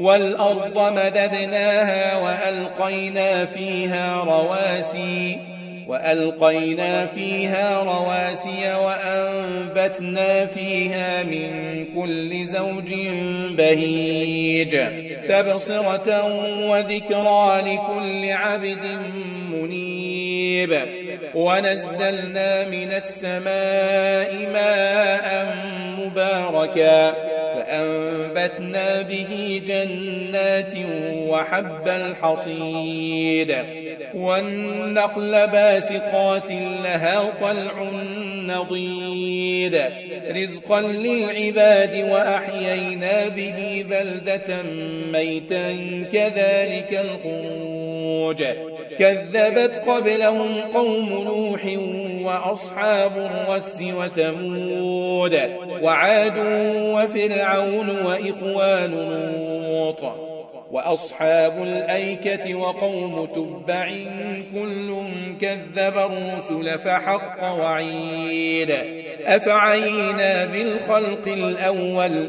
والأرض مددناها وألقينا فيها رواسي وألقينا فيها رواسي وأنبتنا فيها من كل زوج بهيج. تبصرة وذكرى لكل عبد منيب. ونزلنا من السماء ماء مباركا. فأنبتنا به جنات وحب الحصيد والنخل باسقات لها طلع نضيد رزقا للعباد وأحيينا به بلدة ميتا كذلك الخروج كذبت قبلهم قوم نوح وأصحاب الرس وثمود وعاد وفرعون وإخوان لوط وأصحاب الأيكة وقوم تبع كل كذب الرسل فحق وعيد أفعينا بالخلق الأول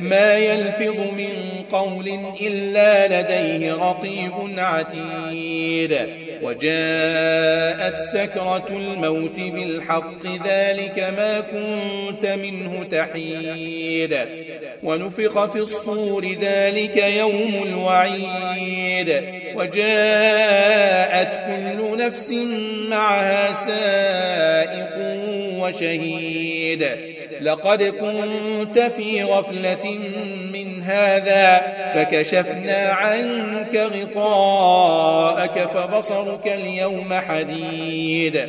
ما يلفظ من قول إلا لديه رقيب عتيد. وجاءت سكرة الموت بالحق ذلك ما كنت منه تحيد. ونفخ في الصور ذلك يوم الوعيد. وجاءت كل نفس معها سائق وشهيد. لقد كنت في غفلة من هذا فكشفنا عنك غطاءك فبصرك اليوم حديد.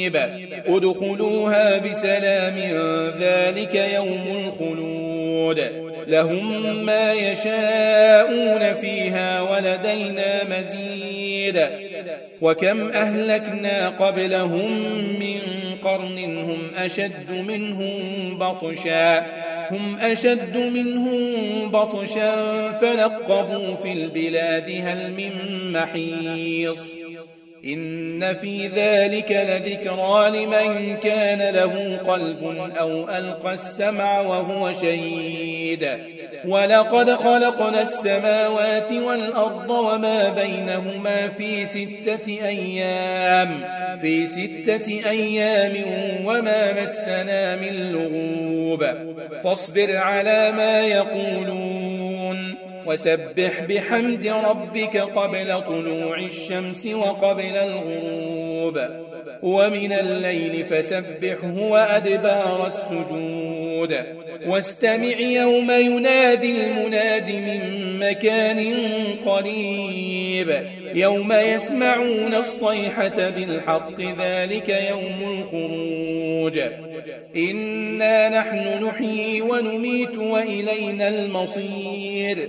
منيب ادخلوها بسلام ذلك يوم الخلود. لهم ما يشاءون فيها ولدينا مزيد. وكم أهلكنا قبلهم من قرن هم أشد منهم بطشا. هم أشد منهم بطشا فنقبوا في البلاد هل من محيص. إن في ذلك لذكرى لمن كان له قلب أو ألقى السمع وهو شهيد. ولقد خلقنا السماوات والأرض وما بينهما في ستة أيام. في ستة أيام وما مسنا من لغوب. فاصبر على ما يقولون. وسبح بحمد ربك قبل طلوع الشمس وقبل الغروب ومن الليل فسبحه وأدبار السجود واستمع يوم ينادي المناد من مكان قريب يوم يسمعون الصيحة بالحق ذلك يوم الخروج إنا نحن نحيي ونميت وإلينا المصير